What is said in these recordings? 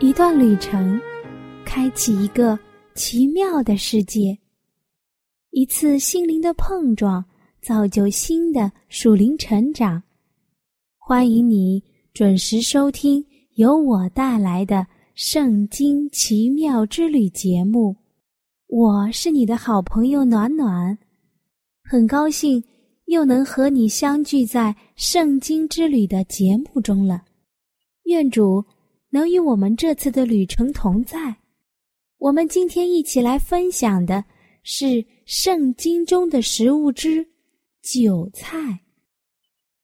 一段旅程，开启一个奇妙的世界；一次心灵的碰撞，造就新的属灵成长。欢迎你准时收听由我带来的《圣经奇妙之旅》节目。我是你的好朋友暖暖，很高兴又能和你相聚在《圣经之旅》的节目中了。愿主。能与我们这次的旅程同在。我们今天一起来分享的是圣经中的食物之韭菜。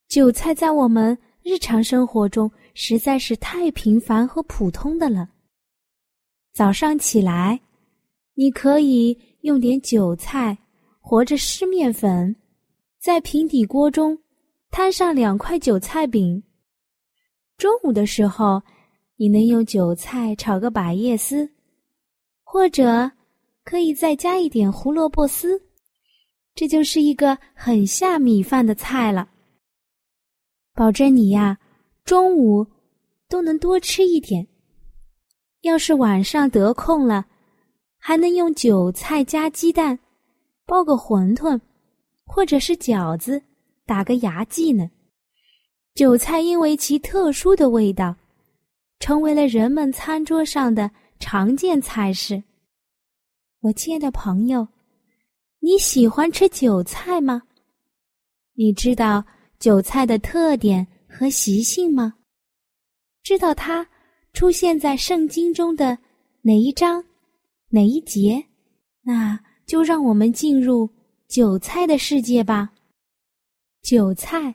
韭菜在我们日常生活中实在是太平凡和普通的了。早上起来，你可以用点韭菜或者湿面粉，在平底锅中摊上两块韭菜饼。中午的时候。你能用韭菜炒个百叶丝，或者可以再加一点胡萝卜丝，这就是一个很下米饭的菜了。保证你呀，中午都能多吃一点。要是晚上得空了，还能用韭菜加鸡蛋包个馄饨，或者是饺子，打个牙祭呢。韭菜因为其特殊的味道。成为了人们餐桌上的常见菜式。我亲爱的朋友，你喜欢吃韭菜吗？你知道韭菜的特点和习性吗？知道它出现在圣经中的哪一章、哪一节？那就让我们进入韭菜的世界吧。韭菜，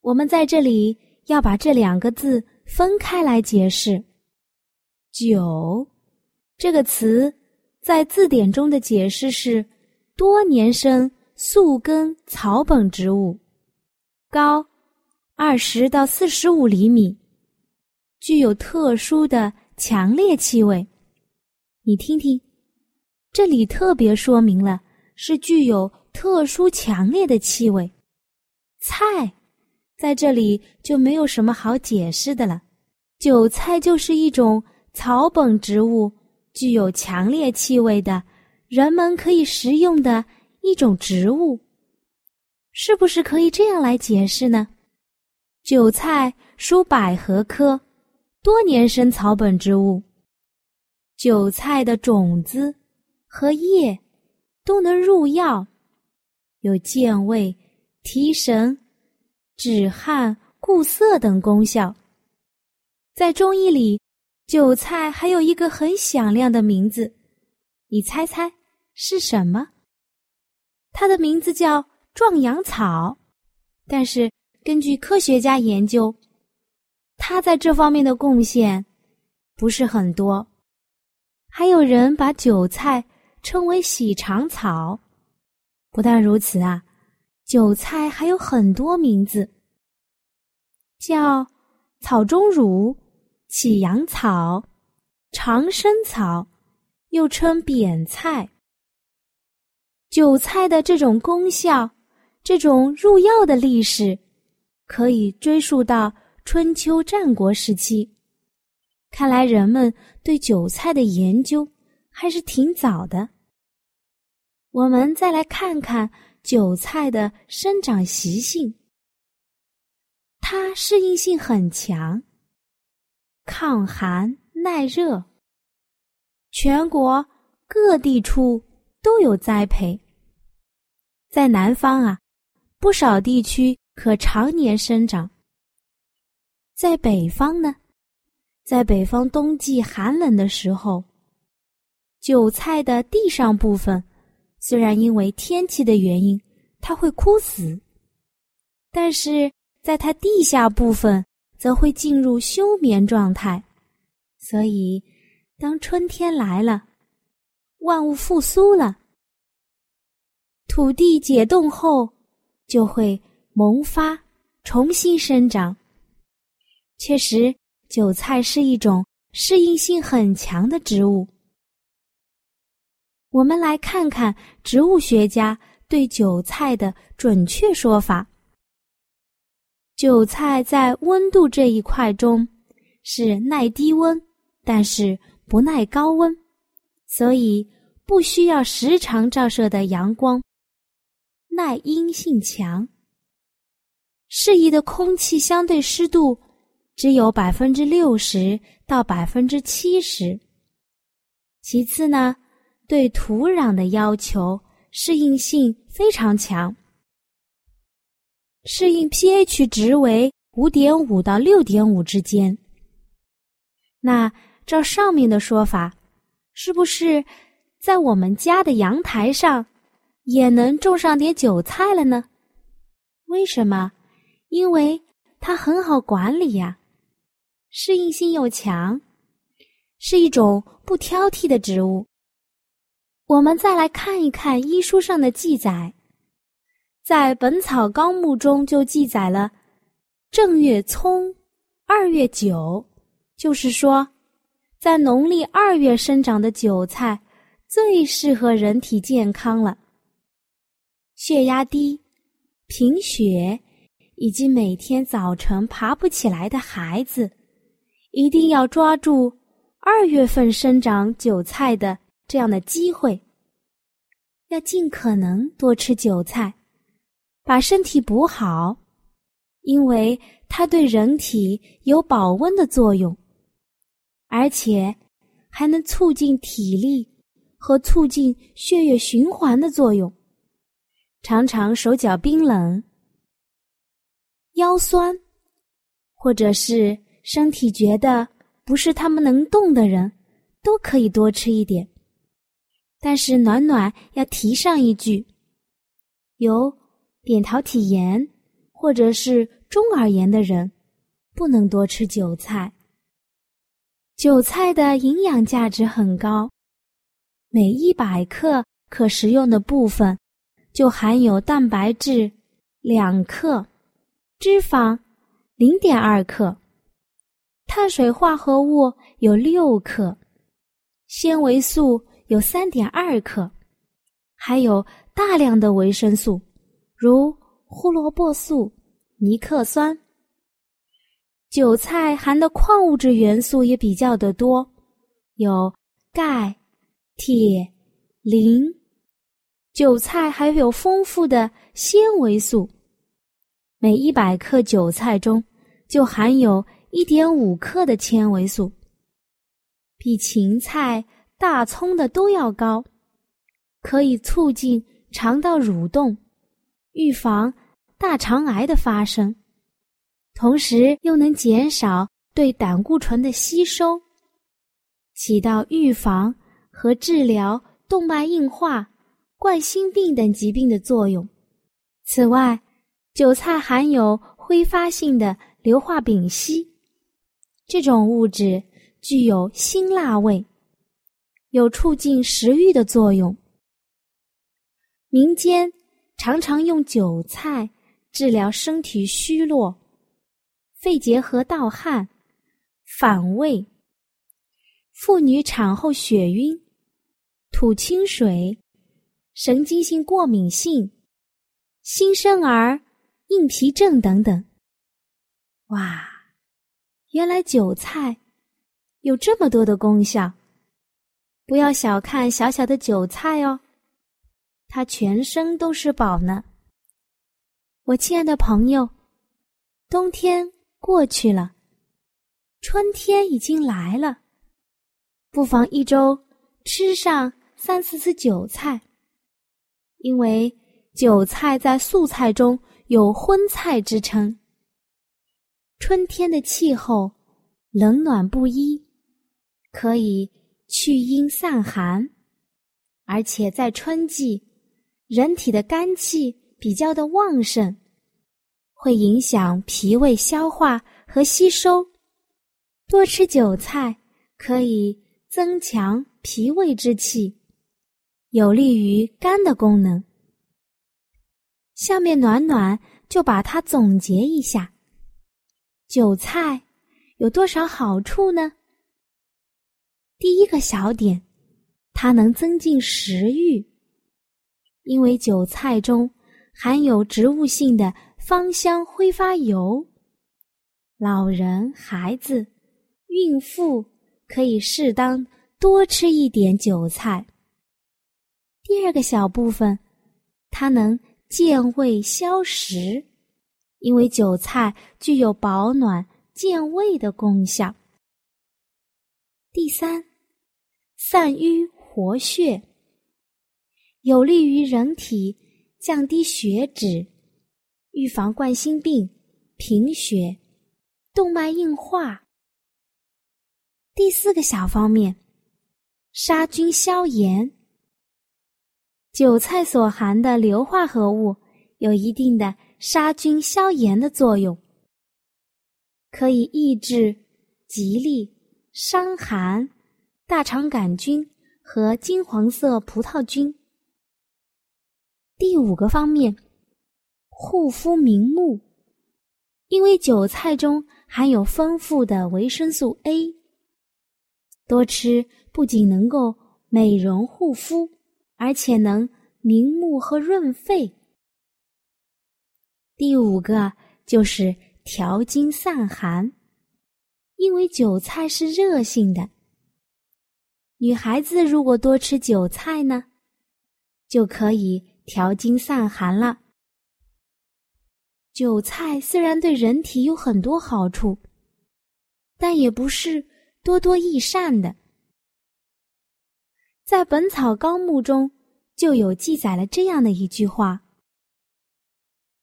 我们在这里要把这两个字。分开来解释，“韭”这个词在字典中的解释是多年生宿根草本植物，高二十到四十五厘米，具有特殊的强烈气味。你听听，这里特别说明了是具有特殊强烈的气味。菜。在这里就没有什么好解释的了。韭菜就是一种草本植物，具有强烈气味的，人们可以食用的一种植物。是不是可以这样来解释呢？韭菜属百合科，多年生草本植物。韭菜的种子和叶都能入药，有健胃、提神。止汗、固涩等功效。在中医里，韭菜还有一个很响亮的名字，你猜猜是什么？它的名字叫壮阳草。但是根据科学家研究，它在这方面的贡献不是很多。还有人把韭菜称为喜肠草。不但如此啊。韭菜还有很多名字，叫草中乳、起阳草、长生草，又称扁菜。韭菜的这种功效，这种入药的历史，可以追溯到春秋战国时期。看来人们对韭菜的研究还是挺早的。我们再来看看。韭菜的生长习性，它适应性很强，抗寒耐热，全国各地处都有栽培。在南方啊，不少地区可常年生长。在北方呢，在北方冬季寒冷的时候，韭菜的地上部分。虽然因为天气的原因，它会枯死，但是在它地下部分则会进入休眠状态，所以，当春天来了，万物复苏了，土地解冻后，就会萌发，重新生长。确实，韭菜是一种适应性很强的植物。我们来看看植物学家对韭菜的准确说法。韭菜在温度这一块中是耐低温。但是不耐高温，所以不需要时常照射的阳光，耐阴性强。适宜的空气相对湿度只有百分之六十到百分之七十。其次呢，对土壤的要求适应性非常强，适应 pH 值为五点五到六点五之间。那。照上面的说法，是不是在我们家的阳台上也能种上点韭菜了呢？为什么？因为它很好管理呀，适应性又强，是一种不挑剔的植物。我们再来看一看医书上的记载，在《本草纲目》中就记载了正月葱，二月韭，就是说。在农历二月生长的韭菜，最适合人体健康了。血压低、贫血以及每天早晨爬不起来的孩子，一定要抓住二月份生长韭菜的这样的机会，要尽可能多吃韭菜，把身体补好，因为它对人体有保温的作用。而且还能促进体力和促进血液循环的作用。常常手脚冰冷、腰酸，或者是身体觉得不是他们能动的人，都可以多吃一点。但是暖暖要提上一句：有扁桃体炎或者是中耳炎的人，不能多吃韭菜。韭菜的营养价值很高，每一百克可食用的部分就含有蛋白质两克，脂肪零点二克，碳水化合物有六克，纤维素有三点二克，还有大量的维生素，如胡萝卜素、尼克酸。韭菜含的矿物质元素也比较的多，有钙、铁、磷。韭菜还有丰富的纤维素，每一百克韭菜中就含有一点五克的纤维素，比芹菜、大葱的都要高，可以促进肠道蠕动，预防大肠癌的发生。同时又能减少对胆固醇的吸收，起到预防和治疗动脉硬化、冠心病等疾病的作用。此外，韭菜含有挥发性的硫化丙烯，这种物质具有辛辣味，有促进食欲的作用。民间常常用韭菜治疗身体虚弱。肺结核、盗汗、反胃，妇女产后血晕、吐清水、神经性过敏性、新生儿硬皮症等等。哇，原来韭菜有这么多的功效！不要小看小小的韭菜哦，它全身都是宝呢。我亲爱的朋友，冬天。过去了，春天已经来了，不妨一周吃上三四次韭菜，因为韭菜在素菜中有荤菜之称。春天的气候冷暖不一，可以去阴散寒，而且在春季，人体的肝气比较的旺盛。会影响脾胃消化和吸收，多吃韭菜可以增强脾胃之气，有利于肝的功能。下面暖暖就把它总结一下：韭菜有多少好处呢？第一个小点，它能增进食欲，因为韭菜中含有植物性的芳香挥发油。老人、孩子、孕妇可以适当多吃一点韭菜。第二个小部分，它能健胃消食，因为韭菜具有保暖健胃的功效。第三，散瘀活血，有利于人体降低血脂，预防冠心病、贫血、动脉硬化。第四个小方面，杀菌消炎。韭菜所含的硫化合物有一定的杀菌消炎的作用，可以抑制吉利。伤寒、大肠杆菌和金黄色葡萄菌。第五个方面，护肤明目，因为韭菜中含有丰富的维生素 A，多吃不仅能够美容护肤，而且能明目和润肺。第五个就是调经散寒。因为韭菜是热性的，女孩子如果多吃韭菜呢，就可以调经散寒了。韭菜虽然对人体有很多好处，但也不是多多益善的。在《本草纲目》中就有记载了这样的一句话：“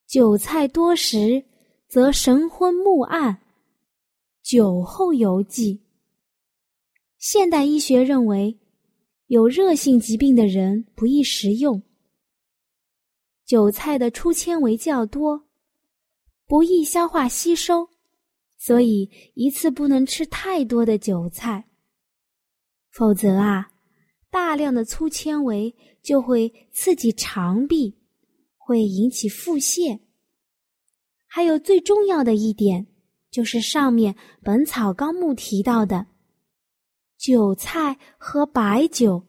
韭菜多食，则神昏目暗。”酒后游记。现代医学认为，有热性疾病的人不宜食用。韭菜的粗纤维较多，不易消化吸收，所以一次不能吃太多的韭菜，否则啊，大量的粗纤维就会刺激肠壁，会引起腹泻。还有最重要的一点。就是上面《本草纲目》提到的，韭菜和白酒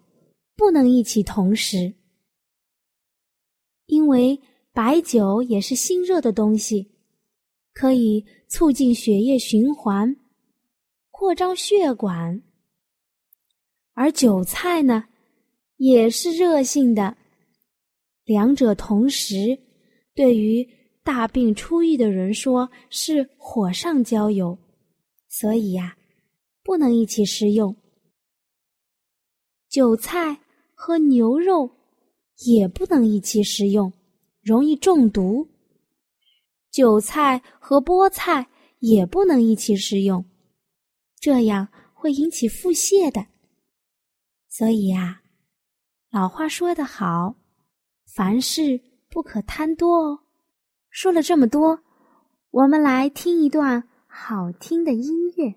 不能一起同食，因为白酒也是心热的东西，可以促进血液循环，扩张血管；而韭菜呢，也是热性的，两者同时对于。大病初愈的人说是火上浇油，所以呀，不能一起食用。韭菜和牛肉也不能一起食用，容易中毒。韭菜和菠菜也不能一起食用，这样会引起腹泻的。所以呀，老话说得好，凡事不可贪多哦。说了这么多，我们来听一段好听的音乐。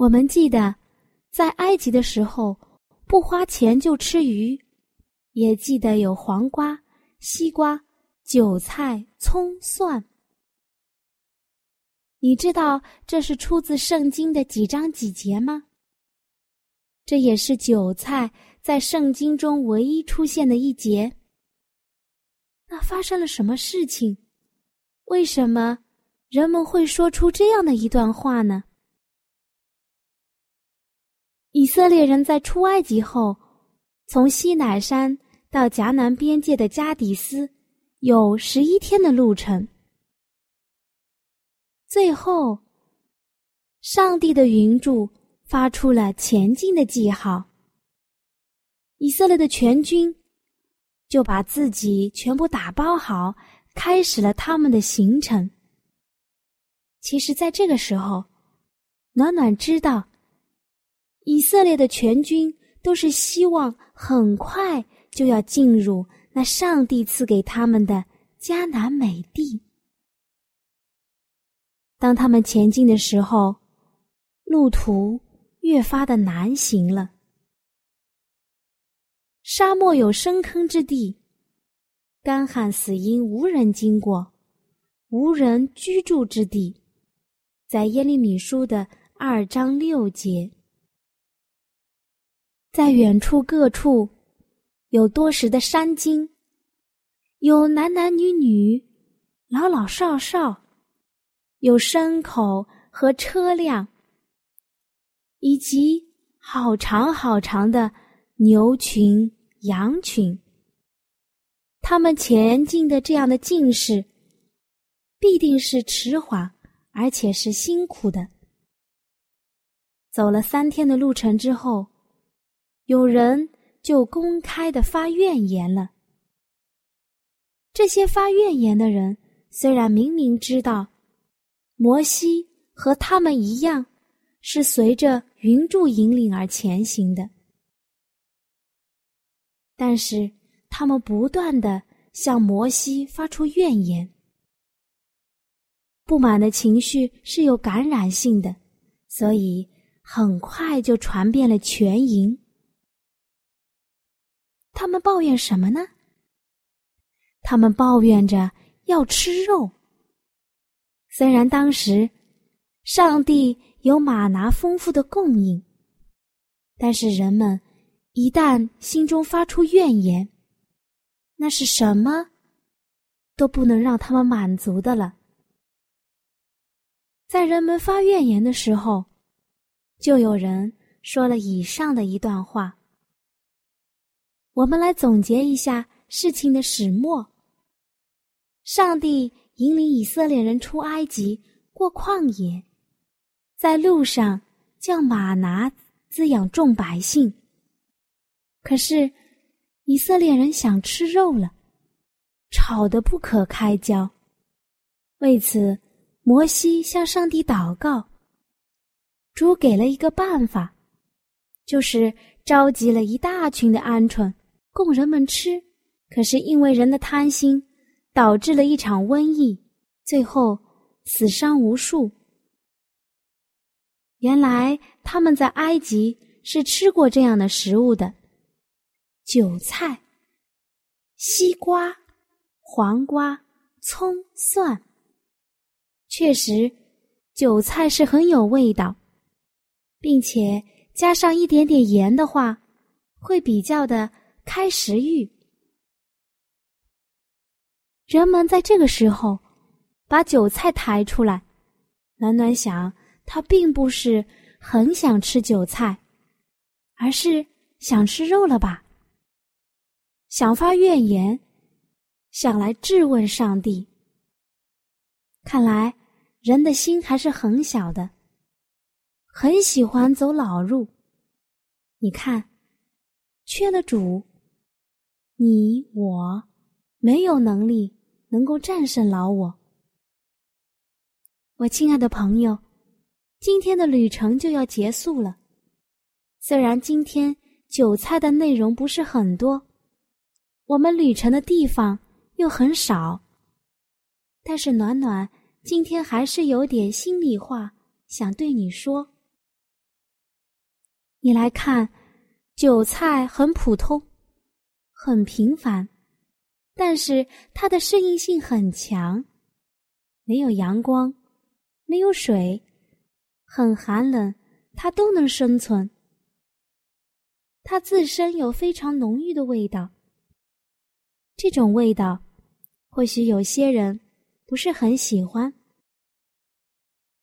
我们记得，在埃及的时候，不花钱就吃鱼；也记得有黄瓜、西瓜、韭菜、葱、蒜。你知道这是出自圣经的几章几节吗？这也是韭菜在圣经中唯一出现的一节。那发生了什么事情？为什么人们会说出这样的一段话呢？以色列人在出埃及后，从西乃山到迦南边界的加底斯，有十一天的路程。最后，上帝的云柱发出了前进的记号。以色列的全军就把自己全部打包好，开始了他们的行程。其实，在这个时候，暖暖知道。以色列的全军都是希望很快就要进入那上帝赐给他们的迦南美地。当他们前进的时候，路途越发的难行了。沙漠有深坑之地，干旱死因无人经过，无人居住之地，在耶利米书的二章六节。在远处各处，有多时的山精，有男男女女，老老少少，有牲口和车辆，以及好长好长的牛群、羊群。他们前进的这样的进势，必定是迟缓，而且是辛苦的。走了三天的路程之后。有人就公开的发怨言了。这些发怨言的人虽然明明知道摩西和他们一样是随着云柱引领而前行的，但是他们不断的向摩西发出怨言。不满的情绪是有感染性的，所以很快就传遍了全营。他们抱怨什么呢？他们抱怨着要吃肉。虽然当时上帝有马拿丰富的供应，但是人们一旦心中发出怨言，那是什么都不能让他们满足的了。在人们发怨言的时候，就有人说了以上的一段话。我们来总结一下事情的始末。上帝引领以色列人出埃及，过旷野，在路上叫马拿滋养众百姓。可是以色列人想吃肉了，吵得不可开交。为此，摩西向上帝祷告，主给了一个办法，就是召集了一大群的鹌鹑。供人们吃，可是因为人的贪心，导致了一场瘟疫，最后死伤无数。原来他们在埃及是吃过这样的食物的：韭菜、西瓜、黄瓜、葱、蒜。确实，韭菜是很有味道，并且加上一点点盐的话，会比较的。开食欲，人们在这个时候把韭菜抬出来。暖暖想，他并不是很想吃韭菜，而是想吃肉了吧？想发怨言，想来质问上帝。看来人的心还是很小的，很喜欢走老路。你看，缺了主。你我没有能力能够战胜老我，我亲爱的朋友，今天的旅程就要结束了。虽然今天韭菜的内容不是很多，我们旅程的地方又很少，但是暖暖今天还是有点心里话想对你说。你来看，韭菜很普通，很平凡，但是它的适应性很强。没有阳光，没有水，很寒冷，它都能生存。它自身有非常浓郁的味道，这种味道，或许有些人不是很喜欢，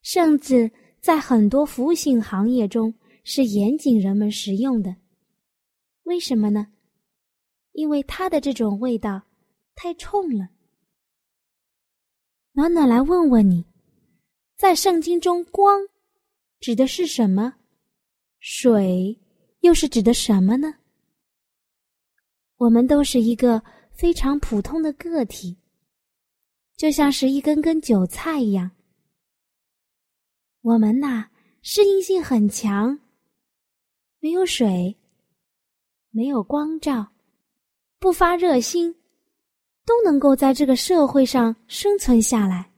甚至在很多服务性行业中。是严禁人们食用的，为什么呢？因为它的这种味道太冲了。暖暖来问问你，在圣经中，光指的是什么？水又是指的什么呢？我们都是一个非常普通的个体，就像是一根根韭菜一样。我们呐，适应性很强。没有水，没有光照，不发热心，都能够在这个社会上生存下来。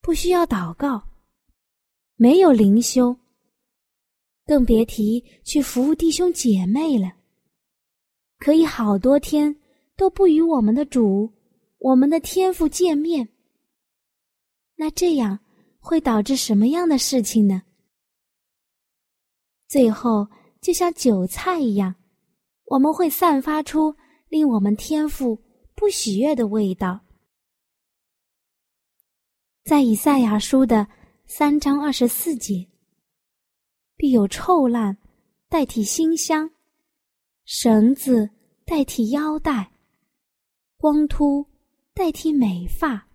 不需要祷告，没有灵修，更别提去服务弟兄姐妹了。可以好多天都不与我们的主、我们的天父见面。那这样会导致什么样的事情呢？最后，就像韭菜一样，我们会散发出令我们天赋不喜悦的味道。在以赛亚书的三章二十四节，必有臭烂代替馨香，绳子代替腰带，光秃代替美发，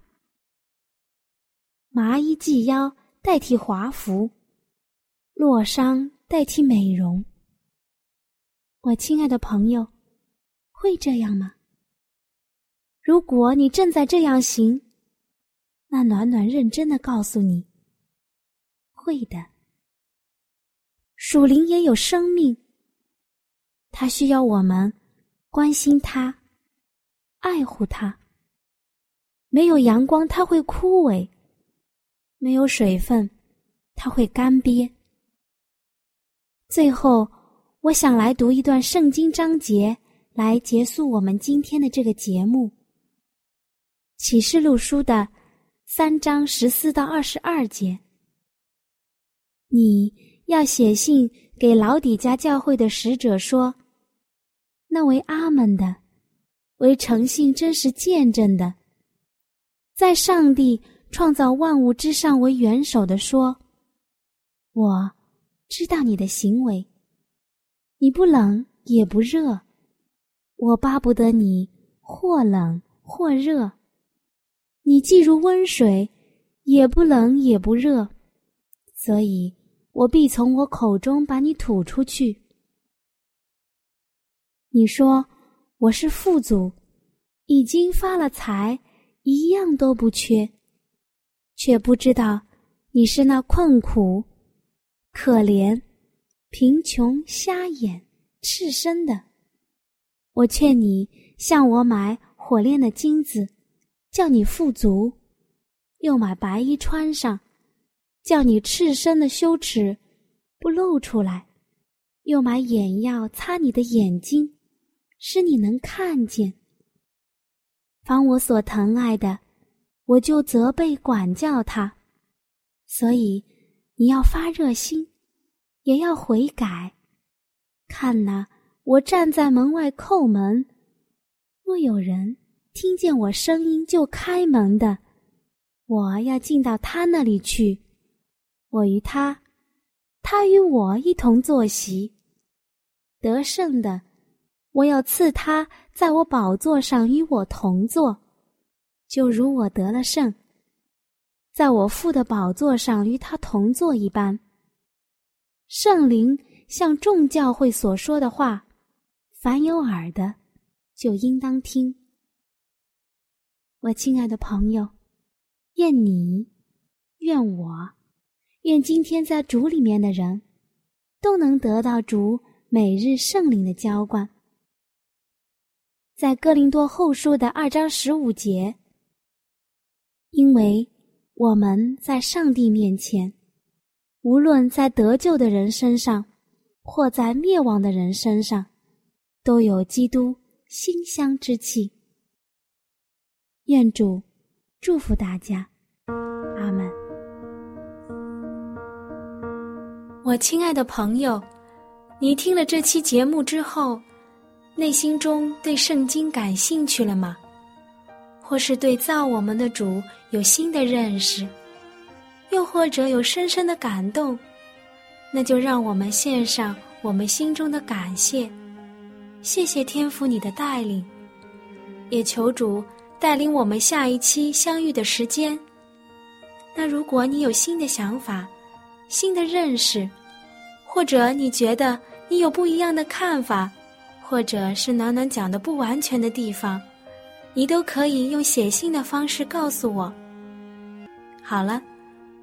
麻衣系腰代替华服，落伤。代替美容，我亲爱的朋友，会这样吗？如果你正在这样行，那暖暖认真的告诉你，会的。属灵也有生命，它需要我们关心它、爱护它。没有阳光，它会枯萎；没有水分，它会干瘪。最后，我想来读一段圣经章节，来结束我们今天的这个节目。启示录书的三章十四到二十二节，你要写信给老底家教会的使者说：那为阿门的，为诚信真实见证的，在上帝创造万物之上为元首的说，我。知道你的行为，你不冷也不热，我巴不得你或冷或热。你既如温水，也不冷也不热，所以我必从我口中把你吐出去。你说我是富足，已经发了财，一样都不缺，却不知道你是那困苦。可怜、贫穷、瞎眼、赤身的，我劝你向我买火炼的金子，叫你富足；又买白衣穿上，叫你赤身的羞耻不露出来；又买眼药擦你的眼睛，使你能看见。凡我所疼爱的，我就责备管教他，所以。你要发热心，也要悔改。看呐，我站在门外叩门，若有人听见我声音就开门的，我要进到他那里去。我与他，他与我一同坐席。得胜的，我要赐他在我宝座上与我同坐，就如我得了胜。在我父的宝座上与他同坐一般。圣灵像众教会所说的话，凡有耳的，就应当听。我亲爱的朋友，愿你，愿我，愿今天在主里面的人，都能得到主每日圣灵的浇灌。在哥林多后书的二章十五节，因为。我们在上帝面前，无论在得救的人身上，或在灭亡的人身上，都有基督馨香之气。愿主祝福大家，阿门。我亲爱的朋友，你听了这期节目之后，内心中对圣经感兴趣了吗？或是对造我们的主有新的认识，又或者有深深的感动？那就让我们献上我们心中的感谢，谢谢天父你的带领，也求主带领我们下一期相遇的时间。那如果你有新的想法、新的认识，或者你觉得你有不一样的看法，或者是暖暖讲的不完全的地方，你都可以用写信的方式告诉我。好了，